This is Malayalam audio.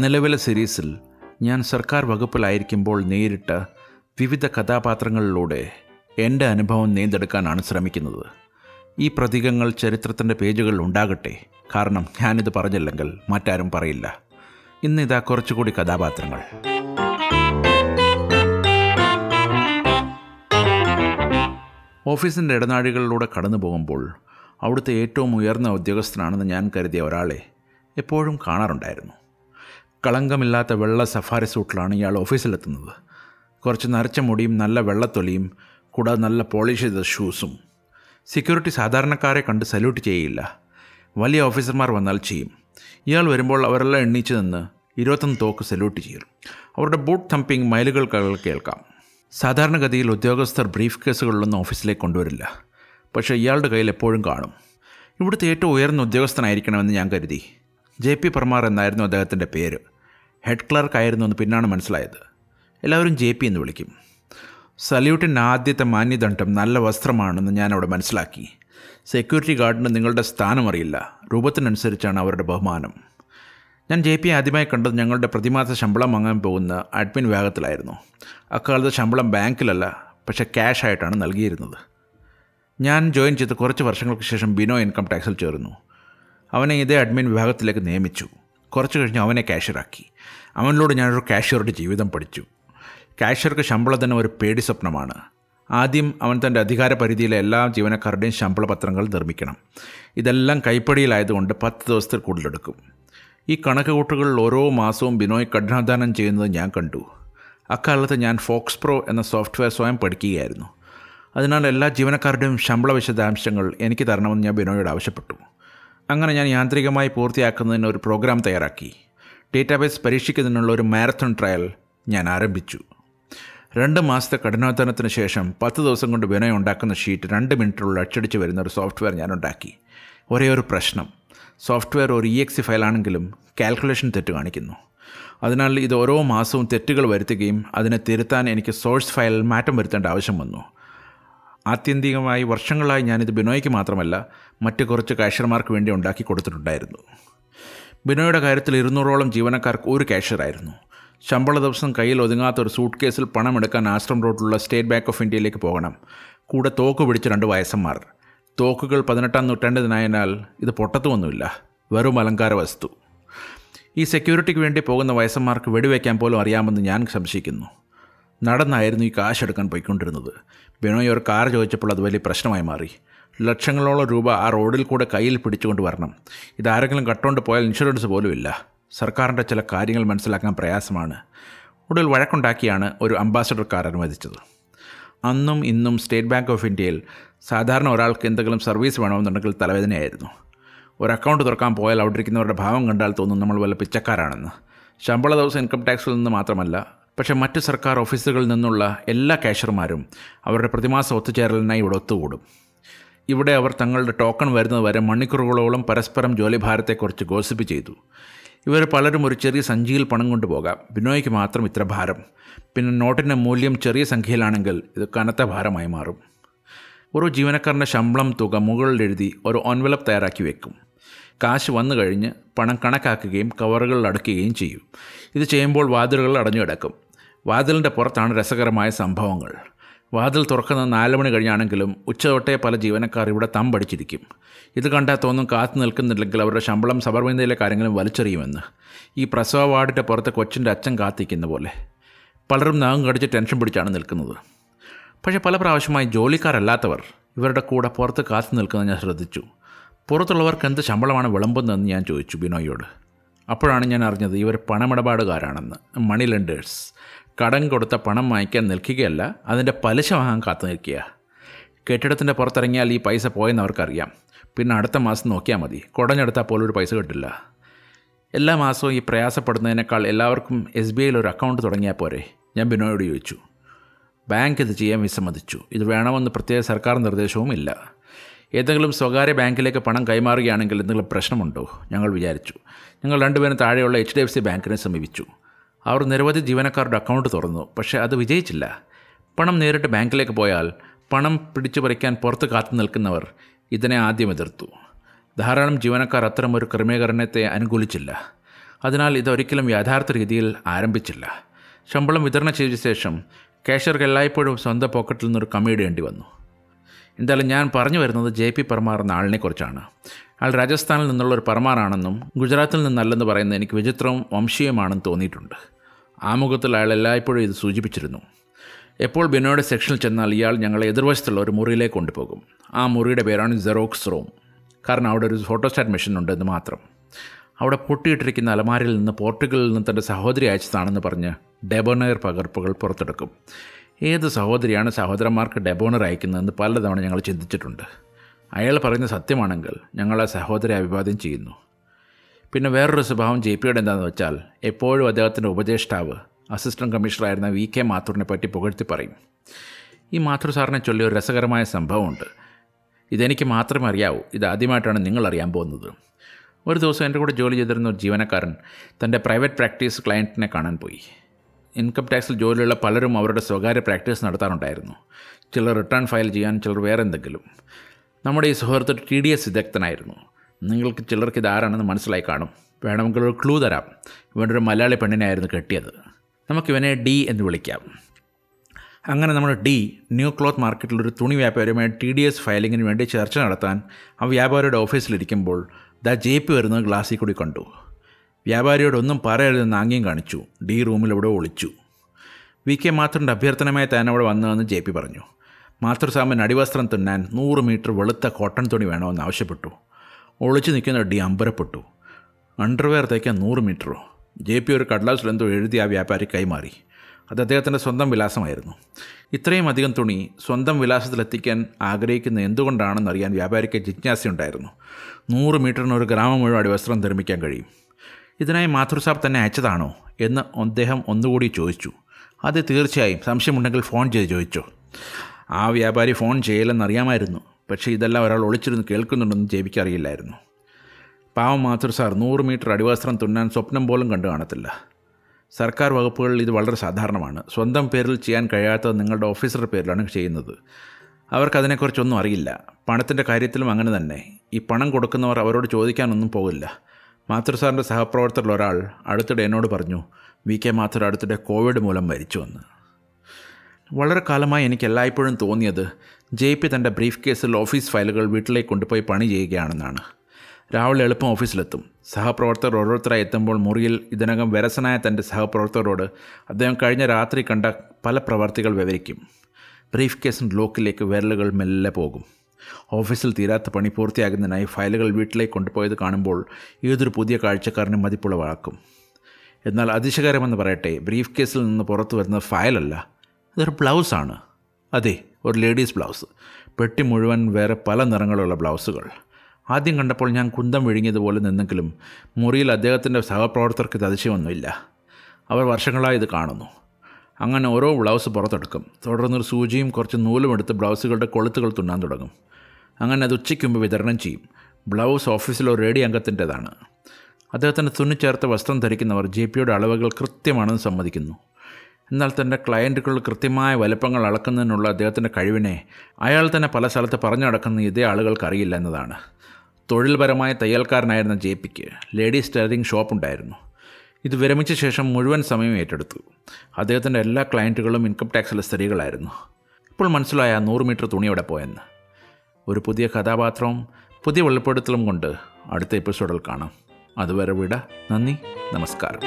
നിലവിലെ സീരീസിൽ ഞാൻ സർക്കാർ വകുപ്പിലായിരിക്കുമ്പോൾ നേരിട്ട് വിവിധ കഥാപാത്രങ്ങളിലൂടെ എന്റെ അനുഭവം നീന്തെടുക്കാനാണ് ശ്രമിക്കുന്നത്. ഈ പ്രതീകങ്ങൾ ചരിത്രത്തിന്റെ പേജുകളിൽ ഉണ്ടാകട്ടെ. കാരണം ഞാനിത് പറഞ്ഞില്ലെങ്കിൽ മറ്റാരും പറയില്ല. ഇന്നിതാ കുറച്ചുകൂടി കഥാപാത്രങ്ങൾ. ഓഫീസിന്റെ ഇടനാഴികളിലൂടെ കടന്നു പോകുമ്പോൾ അവിടുത്തെ ഏറ്റവും ഉയർന്ന ഉദ്യോഗസ്ഥനാണെന്ന് ഞാൻ കരുതിയ ഒരാളെ എപ്പോഴും കാണാറുണ്ടായിരുന്നു. കളങ്കമില്ലാത്ത വെള്ള സഫാരി സൂട്ടിലാണ് ഇയാൾ ഓഫീസിലെത്തുന്നത്. കുറച്ച് നരച്ച മുടിയും നല്ല വെള്ളത്തൊലിയും കൂടാതെ നല്ല പോളിഷ് ചെയ്ത ഷൂസും. സെക്യൂരിറ്റി സാധാരണക്കാരെ കണ്ട് സല്യൂട്ട് ചെയ്യില്ല വലിയ ഓഫീസർമാർ വന്നാൽ ചെയ്യും. ഇയാൾ വരുമ്പോൾ അവരെല്ലാം എണ്ണീച്ച് നിന്ന് ഇരുപത്തൊന്ന് തോക്ക് സല്യൂട്ട് ചെയ്യും. അവരുടെ ബൂട്ട് തമ്പിങ് മൈലുകൾ കേൾക്കാം. സാധാരണഗതിയിൽ ഉദ്യോഗസ്ഥർ ബ്രീഫ് കേസുകളിലൊന്നും ഓഫീസിലേക്ക് കൊണ്ടുവരില്ല. പക്ഷേ ഇയാളുടെ കയ്യിൽ എപ്പോഴും കാണും. ഇവിടുത്തെ ഏറ്റവും ഉയർന്ന ഉദ്യോഗസ്ഥനായിരിക്കണമെന്ന് ഞാൻ കരുതി. ജെ പി പർമാർ എന്നായിരുന്നു അദ്ദേഹത്തിന്റെ പേര്. ഹെഡ് ക്ലർക്ക് ആയിരുന്നു എന്ന് പിന്നാണ് മനസ്സിലായത്. എല്ലാവരും ജെ പി എന്ന് വിളിക്കും. സല്യൂട്ടിന്റെ ആദ്യത്തെ മാന്യദണ്ഡം നല്ല വസ്ത്രമാണെന്ന് ഞാൻ അവിടെ മനസ്സിലാക്കി. സെക്യൂരിറ്റി ഗാർഡിന് നിങ്ങളുടെ സ്ഥാനം അറിയില്ല. രൂപത്തിനനുസരിച്ചാണ് അവരുടെ ബഹുമാനം. ഞാൻ ജെ പി ആദ്യമായി കണ്ടത് ഞങ്ങളുടെ പ്രതിമാസ ശമ്പളം വാങ്ങാൻ പോകുന്ന അഡ്മിൻ വിഭാഗത്തിലായിരുന്നു. അക്കാലത്ത് ശമ്പളം ബാങ്കിലല്ല പക്ഷേ ക്യാഷ് ആയിട്ടാണ് നൽകിയിരുന്നത്. ഞാൻ ജോയിൻ ചെയ്ത് കുറച്ച് വർഷങ്ങൾക്ക് ശേഷം ബിനോ ഇൻകം ടാക്സിൽ ചേർന്നു. അവനെ ഇതേ അഡ്മിൻ വിഭാഗത്തിലേക്ക് നിയമിച്ചു. കുറച്ച് കഴിഞ്ഞ് അവനെ കാഷ്യറാക്കി. അവനിലൂടെ ഞാനൊരു കാഷ്യറുടെ ജീവിതം പഠിച്ചു. കാഷ്യർക്ക് ശമ്പളം തന്നെ ഒരു പേടി സ്വപ്നമാണ്. ആദ്യം അവൻ തന്റെ അധികാര പരിധിയിലെ എല്ലാ ജീവനക്കാരുടെയും ശമ്പള പത്രങ്ങൾ നിർമ്മിക്കണം. ഇതെല്ലാം കൈപ്പടിയിലായതുകൊണ്ട് പത്ത് ദിവസത്തിൽ കൂടുതലെടുക്കും. ഈ കണക്ക് കൂട്ടുകളിൽ ഓരോ മാസവും ബിനോയ് കഠിനാധാനം ചെയ്യുന്നത് ഞാൻ കണ്ടു. അക്കാലത്ത് ഞാൻ ഫോക്സ് പ്രോ എന്ന സോഫ്റ്റ്വെയർ സ്വയം പഠിക്കുകയായിരുന്നു. അതിനാൽ എല്ലാ ജീവനക്കാരുടെയും ശമ്പള വിശദാംശങ്ങൾ എനിക്ക് തരണമെന്ന് ഞാൻ ബിനോയോട് ആവശ്യപ്പെട്ടു. അങ്ങനെ ഞാൻ യാന്ത്രികമായി പൂർത്തിയാക്കുന്നതിന് ഒരു പ്രോഗ്രാം തയ്യാറാക്കി. ഡേറ്റാബേസ് പരീക്ഷിക്കുന്നതിനുള്ള ഒരു മാരത്തോൺ ട്രയൽ ഞാൻ ആരംഭിച്ചു. രണ്ട് മാസത്തെ കഠിനാധ്വാനത്തിന് ശേഷം പത്ത് ദിവസം കൊണ്ട് വിനയം ഉണ്ടാക്കുന്ന ഷീറ്റ് രണ്ട് മിനിറ്റിലുള്ള അച്ചടിച്ച് വരുന്ന ഒരു സോഫ്റ്റ്വെയർ ഞാൻ ഉണ്ടാക്കി. ഒരേ ഒരു പ്രശ്നം. സോഫ്റ്റ്വെയർ ഒരു ഇ എക്സി ഫയലാണെങ്കിലും കാൽക്കുലേഷൻ തെറ്റ് കാണിക്കുന്നു. അതിനാൽ ഇത് ഓരോ മാസവും തെറ്റുകൾ വരുത്തുകയും അതിനെ തിരുത്താൻ എനിക്ക് സോഴ്സ് ഫയൽ മാറ്റം വരുത്തേണ്ട ആവശ്യം വന്നു. ആത്യന്തികമായി വർഷങ്ങളായി ഞാനിത് ബിനോയ്ക്ക് മാത്രമല്ല മറ്റ് കുറച്ച് കാഷ്യർമാർക്ക് വേണ്ടി ഉണ്ടാക്കി കൊടുത്തിട്ടുണ്ടായിരുന്നു. ബിനോയുടെ കാര്യത്തിൽ ഇരുന്നൂറോളം ജീവനക്കാർക്ക് ഒരു ക്യാഷറായിരുന്നു ശമ്പള ദിവസം കയ്യിൽ ഒതുങ്ങാത്ത ഒരു സൂട്ട് കേസിൽ പണം എടുക്കാൻ ആശ്രം റോഡിലുള്ള സ്റ്റേറ്റ് ബാങ്ക് ഓഫ് ഇന്ത്യയിലേക്ക് പോകണം. കൂടെ തോക്ക് പിടിച്ച രണ്ട് വയസ്സന്മാർ. തോക്കുകൾ പതിനെട്ടാം നൂറ്റാണ്ടിനായതിനാൽ ഇത് പൊട്ടത്തുമൊന്നുമില്ല. വെറും അലങ്കാര വസ്തു. ഈ സെക്യൂരിറ്റിക്ക് വേണ്ടി പോകുന്ന വയസ്സന്മാർക്ക് വെടിവെക്കാൻ പോലും അറിയാമെന്ന് ഞാൻ സംശയിക്കുന്നു. നടന്നായിരുന്നു ഈ കാശെടുക്കാൻ പോയിക്കൊണ്ടിരുന്നത്. ബിനോയ് ഒരു കാർ ചോദിച്ചപ്പോൾ അത് വലിയ പ്രശ്നമായി മാറി. ലക്ഷങ്ങളോളം രൂപ ആ റോഡിൽ കൂടെ കയ്യിൽ പിടിച്ചുകൊണ്ട് വരണം. ഇതാരെങ്കിലും കട്ടുകൊണ്ട് പോയാൽ ഇൻഷുറൻസ് പോലുമില്ല സർക്കാരിന്റെ ചില കാര്യങ്ങൾ മനസ്സിലാക്കാൻ പ്രയാസമാണ്. ഒടുവിൽ വഴക്കുണ്ടാക്കിയാണ് ഒരു അംബാസഡർ കാർ അനുവദിച്ചത്. അന്നും ഇന്നും സ്റ്റേറ്റ് ബാങ്ക് ഓഫ് ഇന്ത്യയിൽ സാധാരണ ഒരാൾക്ക് എന്തെങ്കിലും സർവീസ് വേണമെന്നുണ്ടെങ്കിൽ തലവേദനയായിരുന്നു. ഒരു അക്കൗണ്ട് തുറക്കാൻ പോയാൽ അവിടെ ഇരിക്കുന്നവരുടെ ഭാവം കണ്ടാൽ തോന്നും നമ്മൾ വല്ല പിച്ചക്കാരാണെന്ന്. ശമ്പള ദിവസം ഇൻകം ടാക്സിൽ നിന്ന് മാത്രമല്ല പക്ഷേ മറ്റ് സർക്കാർ ഓഫീസുകളിൽ നിന്നുള്ള എല്ലാ കാഷ്യർമാരും അവരുടെ പ്രതിമാസ ഒത്തുചേരലിനായി ഇവിടെ ഒത്തുകൂടും. ഇവിടെ അവർ തങ്ങളുടെ ടോക്കൺ വരുന്നത് വരെ മണിക്കൂറുകളോളം പരസ്പരം ജോലിഭാരത്തെക്കുറിച്ച് ഗോസിപ്പ് ചെയ്തു. ഇവർ പലരും ഒരു ചെറിയ സഞ്ചിയിൽ പണം കൊണ്ടുപോകാം ബിനോയ്ക്ക് മാത്രം ഇത്ര ഭാരം. പിന്നെ നോട്ടിന്റെ മൂല്യം ചെറിയ സംഖ്യയിലാണെങ്കിൽ ഇത് കനത്ത ഭാരമായി മാറും. ഓരോ ജീവനക്കാരന്റെ ശമ്പളം തുക മുകളിൽ എഴുതി ഒരു ഒൻവലപ്പ് തയ്യാറാക്കി വെക്കും. കാശ് വന്നു കഴിഞ്ഞ് പണം കണക്കാക്കുകയും കവറുകളിൽ അടക്കുകയും ചെയ്യും. ഇത് ചെയ്യുമ്പോൾ വാതിലുകൾ അടഞ്ഞു കിടക്കും വാതിലിന്റെ പുറത്താണ് രസകരമായ സംഭവങ്ങൾ. വാതിൽ തുറക്കുന്ന നാല് മണി കഴിഞ്ഞാണെങ്കിലും ഉച്ചതൊട്ടേ പല ജീവനക്കാർ ഇവിടെ തമ്പടിച്ചിരിക്കും. ഇത് കണ്ടാൽ തോന്നും കാത്തു നിൽക്കുന്നില്ലെങ്കിൽ അവരുടെ ശമ്പളം സബർമതിയിലെ കാര്യങ്ങളും വലിച്ചെറിയുമെന്ന്. ഈ പ്രസവ വാർഡിന്റെ പുറത്ത് കൊച്ചിന്റെ അച്ഛൻ കാത്തിക്കുന്ന പോലെ. പലരും നാഗം കടിച്ച് ടെൻഷൻ പിടിച്ചാണ് നിൽക്കുന്നത്. പക്ഷേ പല പ്രാവശ്യമായി ജോലിക്കാരല്ലാത്തവർ ഇവരുടെ കൂടെ പുറത്ത് കാത്തു നിൽക്കുന്നത് ഞാൻ ശ്രദ്ധിച്ചു. പുറത്തുള്ളവർക്ക് എന്ത് ശമ്പളമാണ് വിളമ്പുന്നതെന്ന് ഞാൻ ചോദിച്ചു ബിനോയോട്. അപ്പോഴാണ് ഞാൻ അറിഞ്ഞത് ഇവർ പണമിടപാടുകാരാണെന്ന്. മണി ലെൻഡേഴ്സ്. കടം കൊടുത്ത പണം വാങ്ങിക്കാൻ നിൽക്കുകയല്ല അതിന്റെ പലിശ വാങ്ങാൻ കാത്തു നിൽക്കുക കെട്ടിടത്തിന്റെ പുറത്തിറങ്ങിയാൽ ഈ പൈസ പോയെന്ന് അവർക്കറിയാം. പിന്നെ അടുത്ത മാസം നോക്കിയാൽ മതി. കുടഞ്ഞെടുത്താൽ പോലും ഒരു പൈസ കിട്ടില്ല. എല്ലാ മാസവും ഈ പ്രയാസപ്പെടുന്നതിനേക്കാൾ എല്ലാവർക്കും എസ് ബി ഐയിൽ ഒരു അക്കൗണ്ട് തുടങ്ങിയാൽ പോരെ. ഞാൻ ബിനോയോട് ചോദിച്ചു. ബാങ്ക് ഇത് ചെയ്യാൻ വിസമ്മതിച്ചു. ഇത് വേണമെന്ന് പ്രത്യേക സർക്കാർ നിർദ്ദേശവും ഇല്ല. ഏതെങ്കിലും സ്വകാര്യ ബാങ്കിലേക്ക് പണം കൈമാറുകയാണെങ്കിൽ എന്തെങ്കിലും പ്രശ്നമുണ്ടോ? ഞങ്ങൾ വിചാരിച്ചു. ഞങ്ങൾ രണ്ടുപേരും താഴെയുള്ള എച്ച് ഡി എഫ് സി ബാങ്കിനെ സമീപിച്ചു. അവർ നിരവധി ജീവനക്കാരുടെ അക്കൗണ്ട് തുറന്നു പക്ഷേ അത് വിജയിച്ചില്ല. പണം നേരിട്ട് ബാങ്കിലേക്ക് പോയാൽ പണം പിടിച്ചു പറിക്കാൻ പുറത്ത് കാത്തു നിൽക്കുന്നവർ ഇതിനെ ആദ്യം എതിർത്തു. ധാരാളം ജീവനക്കാർ അത്തരമൊരു ക്രമീകരണത്തെ അനുകൂലിച്ചില്ല. അതിനാൽ ഇതൊരിക്കലും യഥാർത്ഥ രീതിയിൽ ആരംഭിച്ചില്ല. ശമ്പളം വിതരണം ചെയ്ത ശേഷം കാഷ്യർക്ക് എല്ലായ്പ്പോഴും സ്വന്തം പോക്കറ്റിൽ നിന്നൊരു കമ്മിയിടേണ്ടി വന്നു. എന്തായാലും ഞാൻ പറഞ്ഞു വരുന്നത് ജെ പി പർമാർ എന്ന ആളിനെക്കുറിച്ചാണ് അയാൾ രാജസ്ഥാനിൽ നിന്നുള്ള ഒരു പർമാറാണെന്നും ഗുജറാത്തിൽ നിന്നല്ലെന്ന് പറയുന്നത് എനിക്ക് വിചിത്രവും വംശീയമാണെന്ന് തോന്നിയിട്ടുണ്ട്. ആമുഖത്തിൽ അയാൾ എല്ലായ്പ്പോഴും ഇത് സൂചിപ്പിച്ചിരുന്നു. എപ്പോൾ ബിനോയുടെ സെക്ഷനിൽ ചെന്നാൽ ഇയാൾ ഞങ്ങളെ എതിർവശത്തുള്ള ഒരു മുറിയിലേക്ക് കൊണ്ടുപോകും. ആ മുറിയുടെ പേരാണ് ജെറോക്സ് റൂം കാരണം അവിടെ ഒരു ഫോട്ടോസ്റ്റാറ്റ് മെഷീൻ ഉണ്ടെന്ന് മാത്രം. അവിടെ പൊട്ടിയിട്ടിരിക്കുന്ന അലമാരിയിൽ നിന്ന് പോർട്ടുഗലിൽ നിന്ന് തന്റെ സഹോദരി അയച്ചതാണെന്ന് പറഞ്ഞ് ഡെബോണയർ പകർപ്പുകൾ പുറത്തെടുക്കും. ഏത് സഹോദരിയാണ് സഹോദരന്മാർക്ക് ഡെബോണർ അയക്കുന്നതെന്ന് പലതവണ ഞങ്ങൾ ചിന്തിച്ചിട്ടുണ്ട്. അയാൾ പറയുന്ന സത്യമാണെങ്കിൽ ഞങ്ങളെ സഹോദരെ അഭിവാദ്യം ചെയ്യുന്നു. പിന്നെ വേറൊരു സ്വഭാവം ജെ പിയുടെ എന്താണെന്ന് വെച്ചാൽ എപ്പോഴും അദ്ദേഹത്തിന്റെ ഉപദേഷ്ടാവ് അസിസ്റ്റന്റ് കമ്മീഷണറായിരുന്ന വി കെ മാത്തൂറിനെ പറ്റി പുകഴ്ത്തി പറയും. ഈ മാത്തൂർ സാറിനെ ചൊല്ലി ഒരു രസകരമായ സംഭവമുണ്ട്. ഇതെനിക്ക് മാത്രമേ അറിയാവൂ. ഇത് ആദ്യമായിട്ടാണ് നിങ്ങൾ അറിയാൻ പോകുന്നത്. ഒരു ദിവസം എന്റെ കൂടെ ജോലി ചെയ്തിരുന്ന ഒരു ജീവനക്കാരൻ തന്റെ പ്രൈവറ്റ് പ്രാക്ടീസ് ക്ലയന്റിനെ കാണാൻ പോയി. ഇൻകം ടാക്സിൽ ജോലിയുള്ള പലരും അവരുടെ സ്വകാര്യ പ്രാക്ടീസ് നടത്താറുണ്ടായിരുന്നു. ചിലർ റിട്ടേൺ ഫയൽ ചെയ്യാൻ ചിലർ വേറെ എന്തെങ്കിലും. നമ്മുടെ ഈ സുഹൃത്ത് ടി ഡി എസ് വിദഗ്ധനായിരുന്നു. നിങ്ങൾക്ക് ചിലർക്ക് ഇതാരാണെന്ന് മനസ്സിലായി കാണും. വേണമെങ്കിൽ ഒരു ക്ലൂ തരാം. ഇവനൊരു മലയാളി പെണ്ണിനെയായിരുന്നു കെട്ടിയത്. നമുക്കിവനെ ഡി എന്ന് വിളിക്കാം. അങ്ങനെ നമ്മുടെ ഡി ന്യൂ ക്ലോത്ത് മാർക്കറ്റിൽ ഒരു തുണി വ്യാപാരിയുമായി ടി ഡി എസ് ഫയലിങ്ങിന് വേണ്ടി ചർച്ച നടത്താൻ ആ വ്യാപാരിയുടെ ഓഫീസിലിരിക്കുമ്പോൾ ദാ ജെ പി വരുന്നത് ഗ്ലാസ്സിൽ കൂടി കണ്ടു. വ്യാപാരിയോട് ഒന്നും പറയരുതെന്ന് ആംഗ്യം കാണിച്ചു. ഡി റൂമിൽ ഒളിച്ചു. വി കെ മാത്രന്റെ അഭ്യർത്ഥനമായി താൻ അവിടെ വന്നതെന്ന് ജെ പി പറഞ്ഞു. മാതൃസാമൻ അടിവസ്ത്രം തുന്നാൻ നൂറ് മീറ്റർ വെളുത്ത കോട്ടൺ തുണി വേണമെന്ന് ആവശ്യപ്പെട്ടു. ഒളിച്ചു നിൽക്കുന്ന ഡി അമ്പരപ്പെട്ടു. അണ്ടർവെയർ തയ്ക്കാൻ നൂറ് മീറ്ററോ? ജെ പി ഒരു കടലാസിൽ എന്തോ എഴുതി ആ വ്യാപാരി കൈമാറി. അത് അദ്ദേഹത്തിന്റെ സ്വന്തം വിലാസമായിരുന്നു. ഇത്രയും അധികം തുണി സ്വന്തം വിലാസത്തിലെത്തിക്കാൻ ആഗ്രഹിക്കുന്ന എന്തുകൊണ്ടാണെന്നറിയാൻ വ്യാപാരിക്ക് ജിജ്ഞാസയുണ്ടായിരുന്നു. നൂറ് മീറ്ററിന് ഒരു ഗ്രാമം മുഴുവൻ അടിവസ്ത്രം നിർമ്മിക്കാൻ കഴിയും. ഇതിനായി മാതൃസാബ് തന്നെ അയച്ചതാണോ എന്ന് അദ്ദേഹം ഒന്നുകൂടി ചോദിച്ചു. അത് തീർച്ചയായും സംശയമുണ്ടെങ്കിൽ ഫോൺ ചെയ്ത് ചോദിച്ചോ. ആ വ്യാപാരി ഫോൺ ചെയ്യില്ലെന്നറിയാമായിരുന്നു പക്ഷേ ഇതെല്ലാം ഒരാൾ ഒളിച്ചിരുന്ന് കേൾക്കുന്നുണ്ടെന്ന് അറിയില്ലായിരുന്നു പാവം മാത്രം സാർ നൂറ് മീറ്റർ അടിവസ്ത്രം തുന്നാൻ സ്വപ്നം പോലും കണ്ടു കാണത്തില്ല. സർക്കാർ വകുപ്പുകളിൽ ഇത് വളരെ സാധാരണമാണ്. സ്വന്തം പേരിൽ ചെയ്യാൻ കഴിയാത്തത് നിങ്ങളുടെ ഓഫീസറുടെ പേരിലാണ് ചെയ്യുന്നത്. അവർക്കതിനെക്കുറിച്ചൊന്നും അറിയില്ല. പണത്തിന്റെ കാര്യത്തിലും അങ്ങനെ തന്നെ. ഈ പണം കൊടുക്കുന്നവർ അവരോട് ചോദിക്കാനൊന്നും പോകില്ല. മാത്തൂർ സാറിന്റെ സഹപ്രവർത്തകരിൽ ഒരാൾ അടുത്തിടെ എന്നോട് പറഞ്ഞു വി. കെ. മാത്തൂർ അടുത്തിടെ കോവിഡ് മൂലം മരിച്ചുവെന്ന്. വളരെ കാലമായി എനിക്ക് എല്ലായ്പ്പോഴും തോന്നിയത് ജെ പി തന്റെ ബ്രീഫ് കേസിൽ ഓഫീസ് ഫയലുകൾ വീട്ടിലേക്ക് കൊണ്ടുപോയി പണി ചെയ്യുകയാണെന്നാണ്. രാവിലെ എളുപ്പം ഓഫീസിലെത്തും. സഹപ്രവർത്തകർ ഓരോരുത്തരായി എത്തുമ്പോൾ മുറിയിൽ ഇതിനകം വിരസനായ തന്റെ സഹപ്രവർത്തകരോട് അദ്ദേഹം കഴിഞ്ഞ രാത്രി കണ്ട പല പ്രവർത്തികൾ വിവരിക്കും. ബ്രീഫ് കേസിന്റെ ലോക്കിലേക്ക് വിരലുകൾ മെല്ലെ പോകും. ഓഫീസിൽ തീരാത്ത പണി പൂർത്തിയാകുന്നതിനായി ഫയലുകൾ വീട്ടിലേക്ക് കൊണ്ടുപോയത് കാണുമ്പോൾ ഏതൊരു പുതിയ കാഴ്ചക്കാരനും മതിപ്പുളവാക്കും എന്നാൽ അതിശയകരമെന്ന് പറയട്ടെ ബ്രീഫ് കേസിൽ നിന്ന് പുറത്തു വരുന്ന ഫയലല്ല ഇതൊരു ബ്ലൗസാണ് അതെ ഒരു ലേഡീസ് ബ്ലൗസ് പെട്ടി മുഴുവൻ വേറെ പല നിറങ്ങളുള്ള ബ്ലൗസുകൾ ആദ്യം കണ്ടപ്പോൾ ഞാൻ കുന്തം വിഴുങ്ങിയതുപോലെ നിന്നെങ്കിലും മുറിയിൽ അദ്ദേഹത്തിന്റെ സഹപ്രവർത്തകർക്ക് അതിശയമൊന്നുമില്ല. അവർ വർഷങ്ങളായി ഇത് കാണുന്നു. അങ്ങനെ ഓരോ ബ്ലൗസ് പുറത്തെടുക്കും. തുടർന്നൊരു സൂചിയും കുറച്ച് നൂലും എടുത്ത് ബ്ലൗസുകളുടെ കൊളുത്തുകൾ തുന്നാൻ തുടങ്ങും. അങ്ങനെ അത് ഉച്ചയ്ക്ക് മുമ്പ് വിതരണം ചെയ്യും. ബ്ലൗസ് ഓഫീസിലോ റേഡി അംഗത്തിന്റെതാണ്. അദ്ദേഹത്തിന് തുന്നിച്ചേർത്ത വസ്ത്രം ധരിക്കുന്നവർ ജെ പിയുടെ അളവുകൾ കൃത്യമാണെന്ന് സമ്മതിക്കുന്നു. എന്നാൽ തന്റെ ക്ലയന്റുകൾ കൃത്യമായ വലുപ്പങ്ങൾ അളക്കുന്നതിനുള്ള അദ്ദേഹത്തിന്റെ കഴിവിനെ അയാൾ തന്നെ പല സ്ഥലത്ത് പറഞ്ഞു നടക്കുന്ന ഇതേ ആളുകൾക്ക് അറിയില്ല എന്നതാണ്. തൊഴിൽപരമായ തയ്യൽക്കാരനായിരുന്ന ജെ പിക്ക് ലേഡീസ് ഷോപ്പ് ഷോപ്പുണ്ടായിരുന്നു ഇത് വിരമിച്ച ശേഷം മുഴുവൻ സമയം ഏറ്റെടുത്തു. അദ്ദേഹത്തിന്റെ എല്ലാ ക്ലയന്റുകളും ഇൻകം ടാക്സിലെ സ്ത്രീകളായിരുന്നു. ഇപ്പോൾ മനസ്സിലായ നൂറ് മീറ്റർ തുണി അവിടെ പോയെന്ന്. ഒരു പുതിയ കഥാപാത്രവും പുതിയ വെളിപ്പെടുത്തലും കൊണ്ട് അടുത്ത എപ്പിസോഡിൽ കാണാം. അതുവരെ വിട നന്ദി നമസ്കാരം.